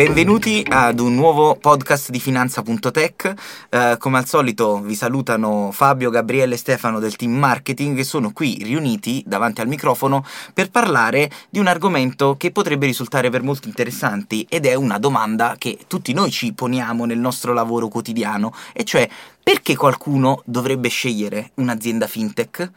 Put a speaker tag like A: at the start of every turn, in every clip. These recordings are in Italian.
A: Benvenuti ad un nuovo podcast di Finanza.tech. Eh, come al solito vi salutano Fabio, Gabriele e Stefano del team marketing che sono qui riuniti davanti al microfono per parlare di un argomento che potrebbe risultare per molti interessanti ed è una domanda che tutti noi ci poniamo nel nostro lavoro quotidiano, e cioè perché qualcuno dovrebbe scegliere un'azienda fintech?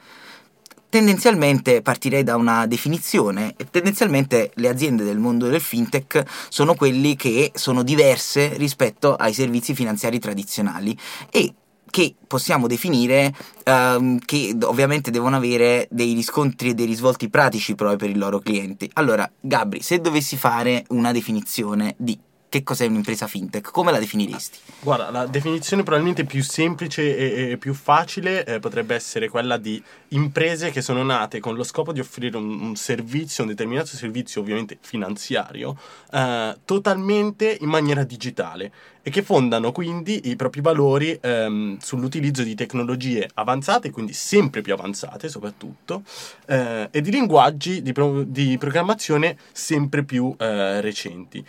A: Tendenzialmente partirei da una definizione. Tendenzialmente le aziende del mondo del fintech sono quelli che sono diverse rispetto ai servizi finanziari tradizionali e che possiamo definire um, che ovviamente devono avere dei riscontri e dei risvolti pratici proprio per i loro clienti. Allora, Gabri, se dovessi fare una definizione di che cos'è un'impresa fintech? Come la definiresti?
B: Guarda, la definizione probabilmente più semplice e, e più facile eh, potrebbe essere quella di imprese che sono nate con lo scopo di offrire un, un servizio, un determinato servizio ovviamente finanziario, eh, totalmente in maniera digitale e che fondano quindi i propri valori ehm, sull'utilizzo di tecnologie avanzate, quindi sempre più avanzate soprattutto, eh, e di linguaggi di, pro- di programmazione sempre più eh, recenti.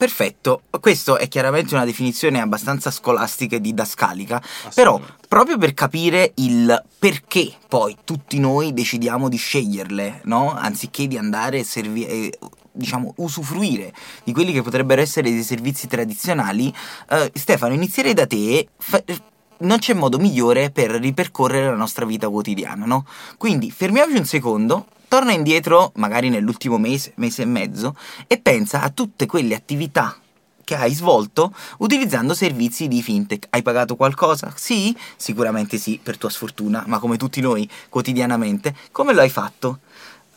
A: Perfetto, questa è chiaramente una definizione abbastanza scolastica e didascalica, però proprio per capire il perché poi tutti noi decidiamo di sceglierle, no? Anziché di andare a servi- eh, diciamo, usufruire di quelli che potrebbero essere dei servizi tradizionali, eh, Stefano, inizierei da te. Fa- non c'è modo migliore per ripercorrere la nostra vita quotidiana, no? Quindi fermiamoci un secondo, torna indietro, magari nell'ultimo mese, mese e mezzo, e pensa a tutte quelle attività che hai svolto utilizzando servizi di fintech. Hai pagato qualcosa? Sì, sicuramente sì, per tua sfortuna, ma come tutti noi quotidianamente, come lo hai fatto?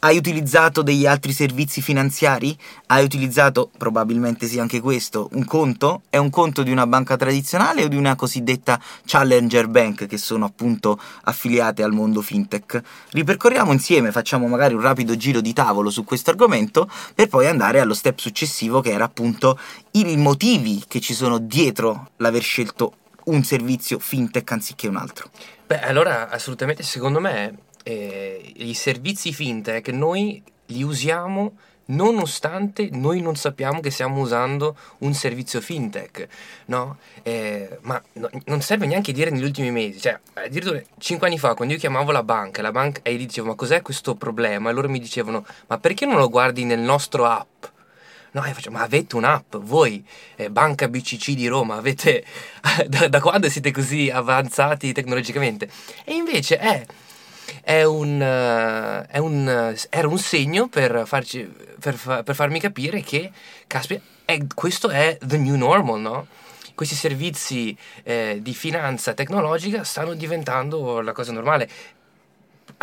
A: Hai utilizzato degli altri servizi finanziari? Hai utilizzato, probabilmente sì anche questo, un conto? È un conto di una banca tradizionale o di una cosiddetta challenger bank che sono appunto affiliate al mondo fintech? Ripercorriamo insieme, facciamo magari un rapido giro di tavolo su questo argomento per poi andare allo step successivo che era appunto i motivi che ci sono dietro l'aver scelto un servizio fintech anziché un altro.
C: Beh, allora assolutamente secondo me eh, i servizi fintech noi li usiamo nonostante noi non sappiamo che stiamo usando un servizio fintech, no? Eh, ma no, non serve neanche dire negli ultimi mesi, cioè, addirittura 5 anni fa quando io chiamavo la banca, la banca e gli dicevo ma cos'è questo problema? E loro mi dicevano ma perché non lo guardi nel nostro app? No, io faccio, ma avete un'app, voi, eh, Banca BCC di Roma, avete, da, da, quando siete così avanzati tecnologicamente? E invece è... Eh, un, è un, uh, era un segno per, farci, per, per farmi capire che, caspita, è, questo è the new normal, no? Questi servizi eh, di finanza tecnologica stanno diventando la cosa normale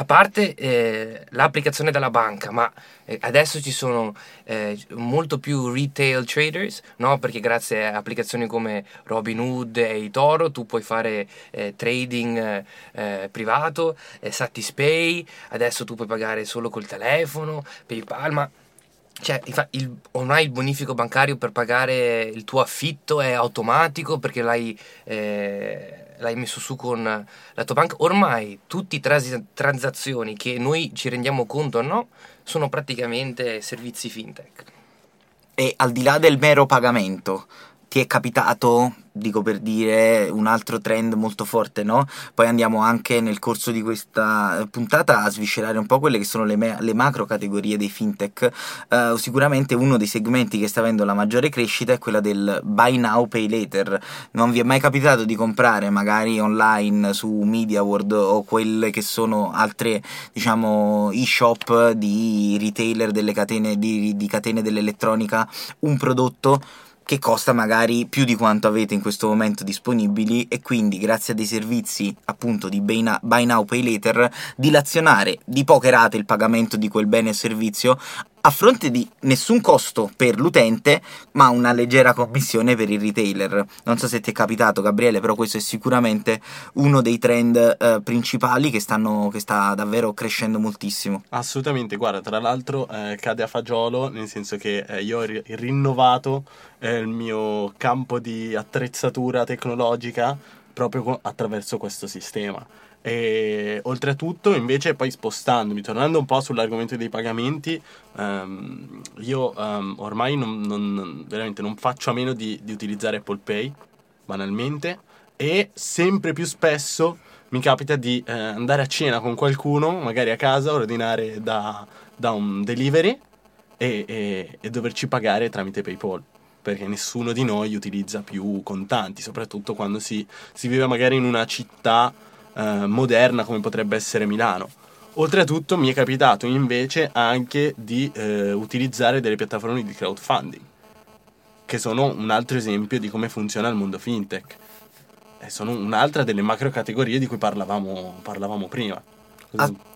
C: a parte eh, l'applicazione della banca, ma eh, adesso ci sono eh, molto più retail traders, no? perché grazie a applicazioni come Robinhood e Toro tu puoi fare eh, trading eh, eh, privato, Satispay, adesso tu puoi pagare solo col telefono, PayPal, ma cioè, il, ormai il bonifico bancario per pagare il tuo affitto è automatico perché l'hai, eh, l'hai messo su con la tua banca. Ormai tutte le trans- transazioni che noi ci rendiamo conto o no sono praticamente servizi fintech.
A: E al di là del mero pagamento, ti è capitato, dico per dire, un altro trend molto forte, no? Poi andiamo anche nel corso di questa puntata a sviscerare un po' quelle che sono le, me- le macro categorie dei fintech. Uh, sicuramente uno dei segmenti che sta avendo la maggiore crescita è quella del buy now, pay later. Non vi è mai capitato di comprare magari online su MediaWorld o quelle che sono altre, diciamo, e-shop di retailer delle catene, di, di catene dell'elettronica, un prodotto che costa magari più di quanto avete in questo momento disponibili e quindi grazie a dei servizi appunto di buy now pay later dilazionare di poche rate il pagamento di quel bene o servizio a fronte di nessun costo per l'utente, ma una leggera commissione per il retailer. Non so se ti è capitato, Gabriele, però questo è sicuramente uno dei trend eh, principali che, stanno, che, sta davvero crescendo moltissimo.
B: Assolutamente, guarda, tra l'altro eh, cade a fagiolo, nel senso che eh, io ho ri- rinnovato eh, il mio campo di attrezzatura tecnologica proprio attraverso questo sistema. E oltretutto, invece, poi spostandomi, tornando un po' sull'argomento dei pagamenti, um, io um, ormai non, non, veramente non faccio a meno di, di utilizzare Apple Pay, banalmente, e sempre più spesso mi capita di eh, andare a cena con qualcuno, magari a casa, ordinare da, da un delivery e, e, e, doverci pagare tramite PayPal. Perché nessuno di noi utilizza più contanti, soprattutto quando si, si vive magari in una città eh, moderna come potrebbe essere Milano. Oltretutto mi è capitato invece anche di eh, utilizzare delle piattaforme di crowdfunding, che sono un altro esempio di come funziona il mondo fintech. E sono un'altra delle macro categorie di cui parlavamo, parlavamo prima.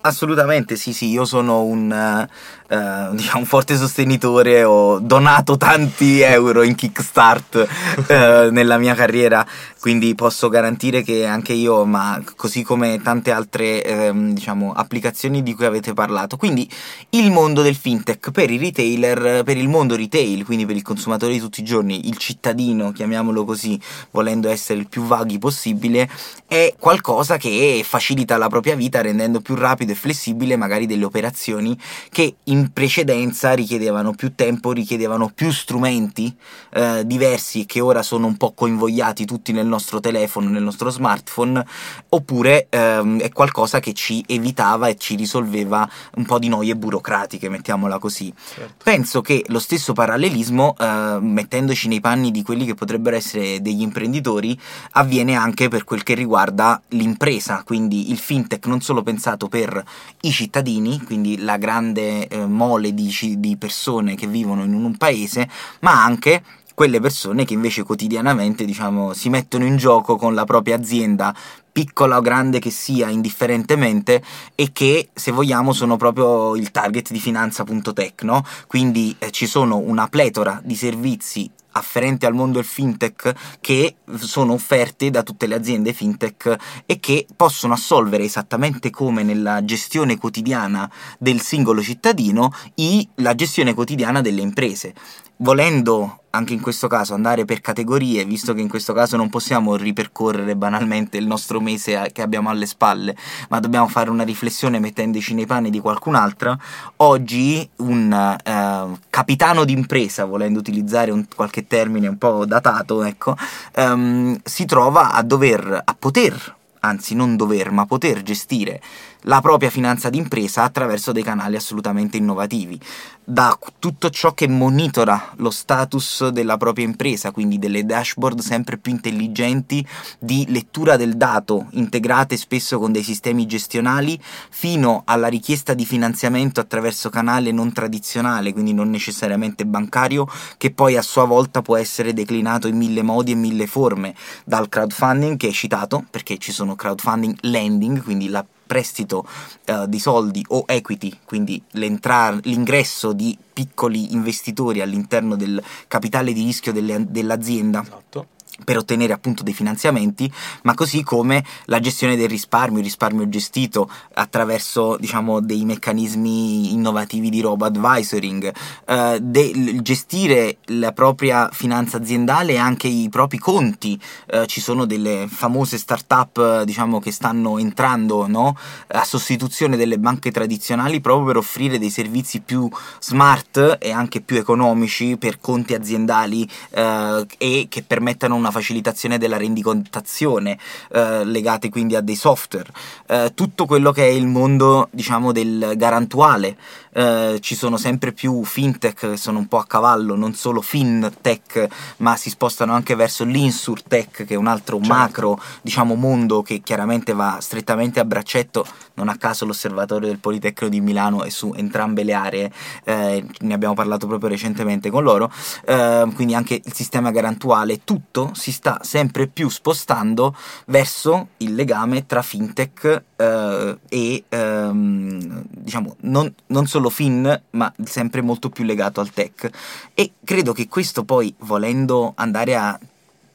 A: Assolutamente sì, sì, io sono un, uh, uh, diciamo, un, forte sostenitore, ho donato tanti euro in Kickstart uh, nella mia carriera, quindi posso garantire che anche io, ma così come tante altre ehm, diciamo, applicazioni di cui avete parlato, quindi il mondo del fintech per i retailer, per il mondo retail, quindi per il consumatore di tutti i giorni, il cittadino, chiamiamolo così, volendo essere il più vaghi possibile, è qualcosa che facilita la propria vita rendendo più rapido e flessibile magari delle operazioni che in precedenza richiedevano più tempo, richiedevano più strumenti eh, diversi che ora sono un po' coinvogliati tutti nel nostro telefono, nel nostro smartphone, oppure ehm, è qualcosa che ci evitava e ci risolveva un po' di noie burocratiche, mettiamola così. Certo. Penso che lo stesso parallelismo, eh, mettendoci nei panni di quelli che potrebbero essere degli imprenditori, avviene anche per quel che riguarda l'impresa, quindi il fintech non solo pensato pensato per i cittadini, quindi la grande eh, mole di, di persone che vivono in un paese, ma anche quelle persone che invece quotidianamente diciamo, si mettono in gioco con la propria azienda piccola o grande che sia indifferentemente e che se vogliamo sono proprio il target di finanza.tech no? quindi eh, ci sono una pletora di servizi afferenti al mondo del fintech che sono offerte da tutte le aziende fintech e che possono assolvere esattamente come nella gestione quotidiana del singolo cittadino i, la gestione quotidiana delle imprese volendo anche in questo caso andare per categorie, visto che in questo caso non possiamo ripercorrere banalmente il nostro mese che abbiamo alle spalle, ma dobbiamo fare una riflessione mettendoci nei panni di qualcun altro, oggi un eh, capitano d'impresa, volendo utilizzare un, qualche termine un po' datato, ecco, ehm, si trova a dover, a poter, anzi non dover, ma poter gestire la propria finanza d'impresa attraverso dei canali assolutamente innovativi. Da tutto ciò che monitora lo status della propria impresa, quindi delle dashboard sempre più intelligenti di lettura del dato, integrate spesso con dei sistemi gestionali, fino alla richiesta di finanziamento attraverso canale non tradizionale, quindi non necessariamente bancario, che poi a sua volta può essere declinato in mille modi e mille forme, dal crowdfunding che è citato, perché ci sono crowdfunding lending, quindi la prestito uh, di soldi o equity, quindi l'ingresso di piccoli investitori all'interno del capitale di rischio delle, dell'azienda. Esatto per ottenere appunto dei finanziamenti, ma così come la gestione del risparmio, il risparmio gestito attraverso diciamo dei meccanismi innovativi di robo advisoring, eh, de- gestire la propria finanza aziendale e anche i propri conti. Eh, ci sono delle famose start-up diciamo che stanno entrando no? a sostituzione delle banche tradizionali proprio per offrire dei servizi più smart e anche più economici per conti aziendali eh, e che permettano una facilitazione della rendicontazione, eh, legate quindi a dei software, eh, tutto quello che è il mondo, diciamo, del garantuale. Eh, ci sono sempre più fintech che sono un po' a cavallo, non solo fintech, ma si spostano anche verso l'insurtech, che è un altro certo. macro, diciamo, mondo che chiaramente va strettamente a braccetto. Non a caso l'osservatorio del Politecnico di Milano è su entrambe le aree, eh, ne abbiamo parlato proprio recentemente con loro, eh, quindi anche il sistema garantuale, tutto si sta sempre più spostando verso il legame tra fintech eh, e ehm, diciamo non, non, solo fin, ma sempre molto più legato al tech. E credo che questo poi, volendo andare a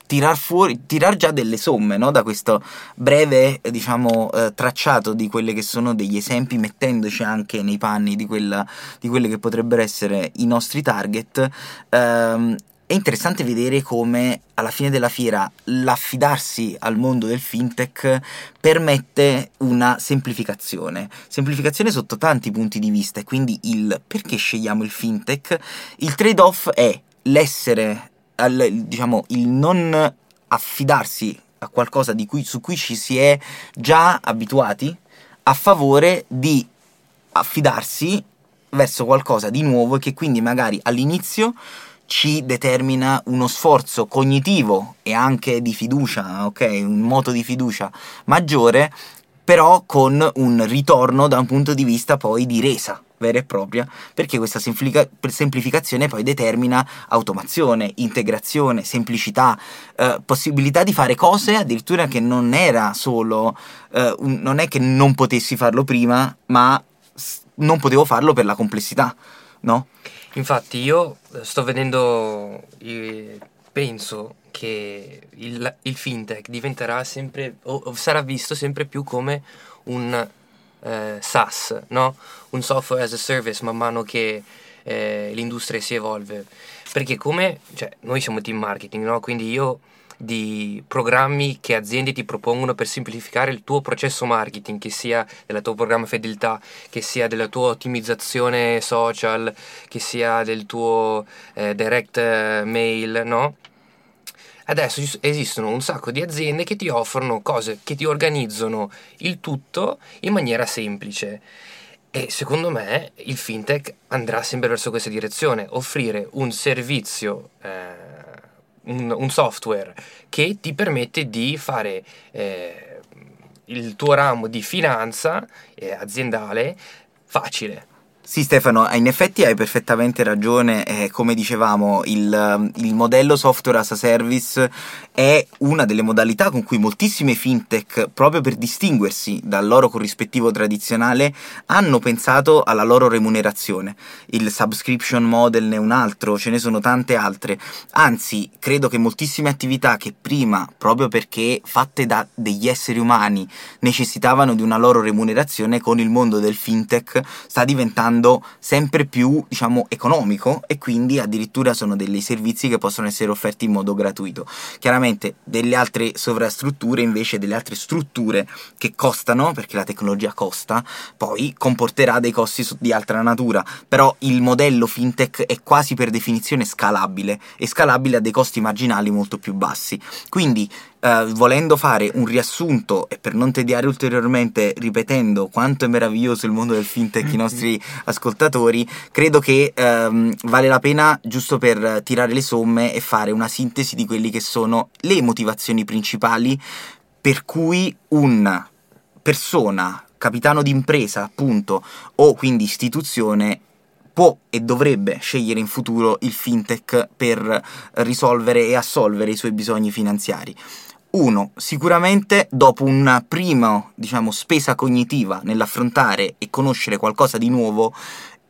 A: tirar fuori, tirar già delle somme no? da questo breve diciamo, eh, tracciato di quelli che sono degli esempi, mettendoci anche nei panni di, quella, di quelli che potrebbero essere i nostri target. Ehm, è interessante vedere come alla fine della fiera l'affidarsi al mondo del fintech permette una semplificazione. Semplificazione sotto tanti punti di vista e quindi il perché scegliamo il fintech. Il trade-off è l'essere, diciamo, il non affidarsi a qualcosa cui, su cui ci si è già abituati a favore di affidarsi verso qualcosa di nuovo e che quindi magari all'inizio ci determina uno sforzo cognitivo e anche di fiducia, ok? Un moto di fiducia maggiore, però con un ritorno da un punto di vista poi di resa vera e propria, perché questa semplificazione poi determina automazione, integrazione, semplicità, eh, possibilità di fare cose addirittura che non era solo, eh, un, non è che non potessi farlo prima, ma non potevo farlo per la complessità, no?
C: Infatti io sto vedendo, penso che il, il fintech diventerà sempre, o sarà visto sempre più come un eh, SaaS, no? un software as a service man mano che eh, l'industria si evolve. Perché come, cioè, noi siamo team marketing, no? quindi io di programmi che aziende ti propongono per semplificare il tuo processo marketing, che sia del tuo programma fedeltà, che sia della tua ottimizzazione social, che sia del tuo eh, direct eh, mail, no? Adesso esistono un sacco di aziende che ti offrono cose, che ti organizzano il tutto in maniera semplice. E secondo me il fintech andrà sempre verso questa direzione, offrire un servizio, eh, un, un, software che ti permette di fare eh, il tuo ramo di finanza eh, aziendale facile.
A: Sì Stefano, in effetti hai perfettamente ragione, eh, come dicevamo il, il, modello software as a service è una delle modalità con cui moltissime fintech, proprio per distinguersi dal loro corrispettivo tradizionale, hanno pensato alla loro remunerazione. Il subscription model ne è un altro, ce ne sono tante altre, anzi credo che moltissime attività che prima, proprio perché fatte da degli esseri umani, necessitavano di una loro remunerazione, con il mondo del fintech sta diventando diventando sempre più, diciamo, economico e quindi addirittura sono dei servizi che possono essere offerti in modo gratuito. Chiaramente delle altre sovrastrutture, invece delle altre strutture che costano, perché la tecnologia costa, poi comporterà dei costi di altra natura, però il modello fintech è quasi per definizione scalabile e scalabile a dei costi marginali molto più bassi. Quindi Uh, volendo fare un riassunto e per non tediare ulteriormente ripetendo quanto è meraviglioso il mondo del fintech i nostri ascoltatori, credo che um, vale la pena giusto per tirare le somme e fare una sintesi di quelle che sono le motivazioni principali per cui una persona, capitano d'impresa appunto, o quindi istituzione può e dovrebbe scegliere in futuro il fintech per risolvere e assolvere i suoi bisogni finanziari. Uno, sicuramente dopo una prima, diciamo, spesa cognitiva nell'affrontare e conoscere qualcosa di nuovo,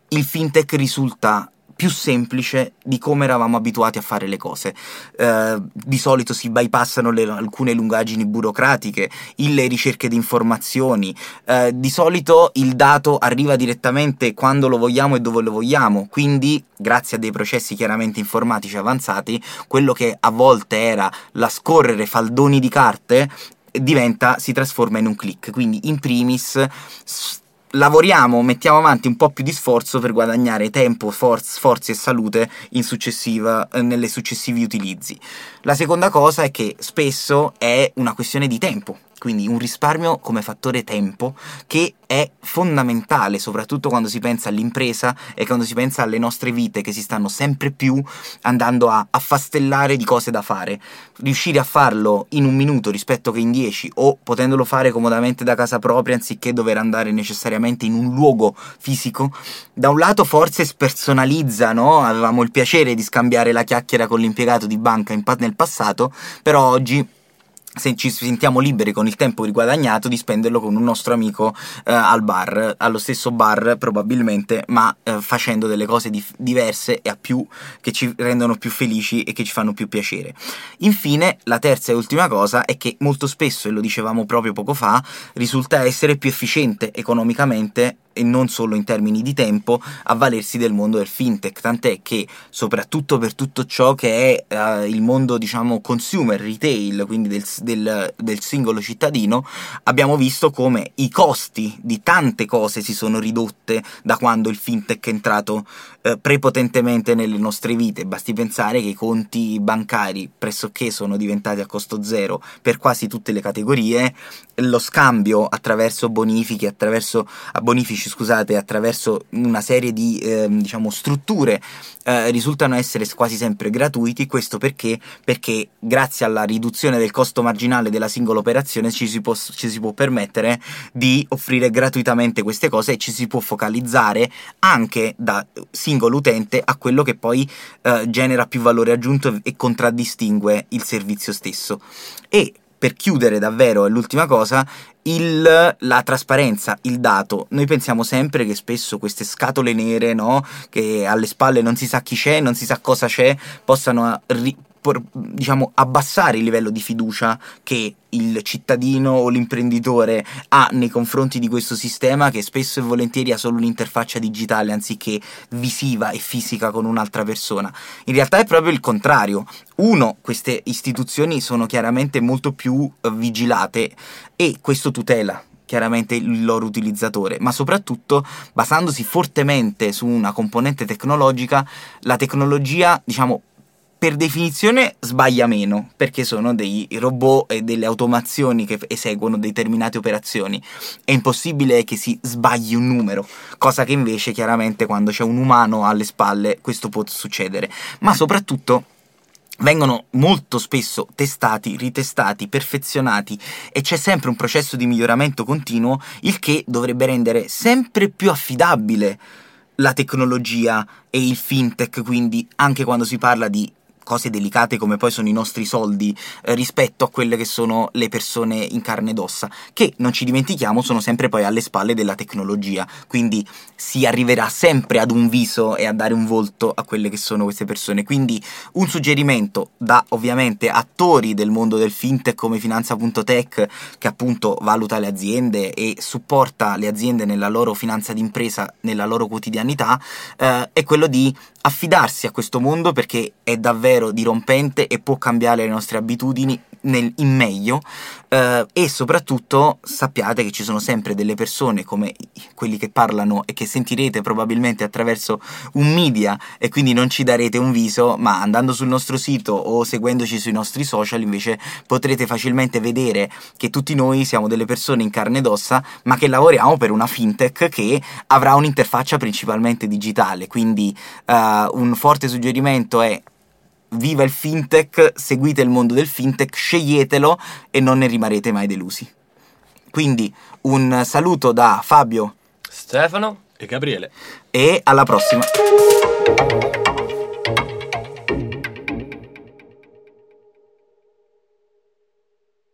A: il fintech risulta più semplice di come eravamo abituati a fare le cose. Eh, di solito si bypassano le, alcune lungaggini burocratiche, le ricerche di informazioni, eh, di solito il dato arriva direttamente quando lo vogliamo e dove lo vogliamo, quindi grazie a dei processi chiaramente informatici avanzati, quello che a volte era la scorrere faldoni di carte diventa, si trasforma in un click. Quindi in primis lavoriamo, mettiamo avanti un po' più di sforzo per guadagnare tempo, for- sforzi e salute eh, nelle successivi utilizzi. La seconda cosa è che spesso è una questione di tempo, quindi un risparmio come fattore tempo che è fondamentale, soprattutto quando si pensa all'impresa e quando si pensa alle nostre vite che si stanno sempre più andando a affastellare di cose da fare. Riuscire a farlo in un minuto rispetto che in dieci o potendolo fare comodamente da casa propria anziché dover andare necessariamente in un luogo fisico, da un lato forse spersonalizza, no? Avevamo il piacere di scambiare la chiacchiera con l'impiegato di banca in, nel passato, però oggi se ci sentiamo liberi con il tempo riguadagnato di spenderlo con un nostro amico eh, al bar, allo stesso bar probabilmente, ma eh, facendo delle cose dif- diverse e a più che ci rendono più felici e che ci fanno più piacere. Infine, la terza e ultima cosa è che molto spesso, e lo dicevamo proprio poco fa, risulta essere più efficiente economicamente e non solo in termini di tempo, avvalersi del mondo del fintech, tant'è che soprattutto per tutto ciò che è uh, il mondo, diciamo, consumer, retail, quindi del, del, del, singolo cittadino, abbiamo visto come i costi di tante cose si sono ridotte da quando il fintech è entrato uh, prepotentemente nelle nostre vite. Basti pensare che i conti bancari pressoché sono diventati a costo zero per quasi tutte le categorie, lo scambio attraverso bonifici, attraverso bonifici scusate, attraverso una serie di eh, diciamo, strutture eh, risultano essere quasi sempre gratuiti. Questo perché? Perché grazie alla riduzione del costo marginale della singola operazione ci si può, ci si può permettere di offrire gratuitamente queste cose e ci si può focalizzare anche da singolo utente a quello che poi eh, genera più valore aggiunto e contraddistingue il servizio stesso. E per chiudere davvero, è l'ultima cosa, il, la trasparenza, il dato. Noi pensiamo sempre che spesso queste scatole nere, no? Che alle spalle non si sa chi c'è, non si sa cosa c'è, possano ri- por, diciamo, abbassare il livello di fiducia che il cittadino o l'imprenditore ha nei confronti di questo sistema che spesso e volentieri ha solo un'interfaccia digitale anziché visiva e fisica con un'altra persona. In realtà è proprio il contrario. Uno, queste istituzioni sono chiaramente molto più eh, vigilate e questo tutela chiaramente il loro utilizzatore, ma soprattutto basandosi fortemente su una componente tecnologica, la tecnologia, diciamo, per definizione sbaglia meno, perché sono dei robot e delle automazioni che eseguono determinate operazioni. È impossibile che si sbagli un numero, cosa che invece chiaramente quando c'è un umano alle spalle questo può succedere. Ma soprattutto vengono molto spesso testati, ritestati, perfezionati e c'è sempre un processo di miglioramento continuo, il che dovrebbe rendere sempre più affidabile la tecnologia e il fintech, quindi anche quando si parla di cose delicate come poi sono i nostri soldi eh, rispetto a quelle che sono le persone in carne ed ossa, che non ci dimentichiamo sono sempre poi alle spalle della tecnologia, quindi si arriverà sempre ad un viso e a dare un volto a quelle che sono queste persone. Quindi un suggerimento da ovviamente attori del mondo del fintech come Finanza.tech che appunto valuta le aziende e supporta le aziende nella loro finanza d'impresa, nella loro quotidianità, eh, è quello di affidarsi a questo mondo perché è davvero dirompente e può cambiare le nostre abitudini nel, in meglio eh, e soprattutto sappiate che ci sono sempre delle persone come quelli che parlano e che sentirete probabilmente attraverso un media e quindi non ci darete un viso ma andando sul nostro sito o seguendoci sui nostri social invece potrete facilmente vedere che tutti noi siamo delle persone in carne ed ossa ma che lavoriamo per una fintech che avrà un'interfaccia principalmente digitale. Quindi eh, un forte suggerimento è viva il fintech, seguite il mondo del fintech, sceglietelo e non ne rimarrete mai delusi. Quindi un saluto da Fabio,
C: Stefano
B: e Gabriele
A: e alla prossima.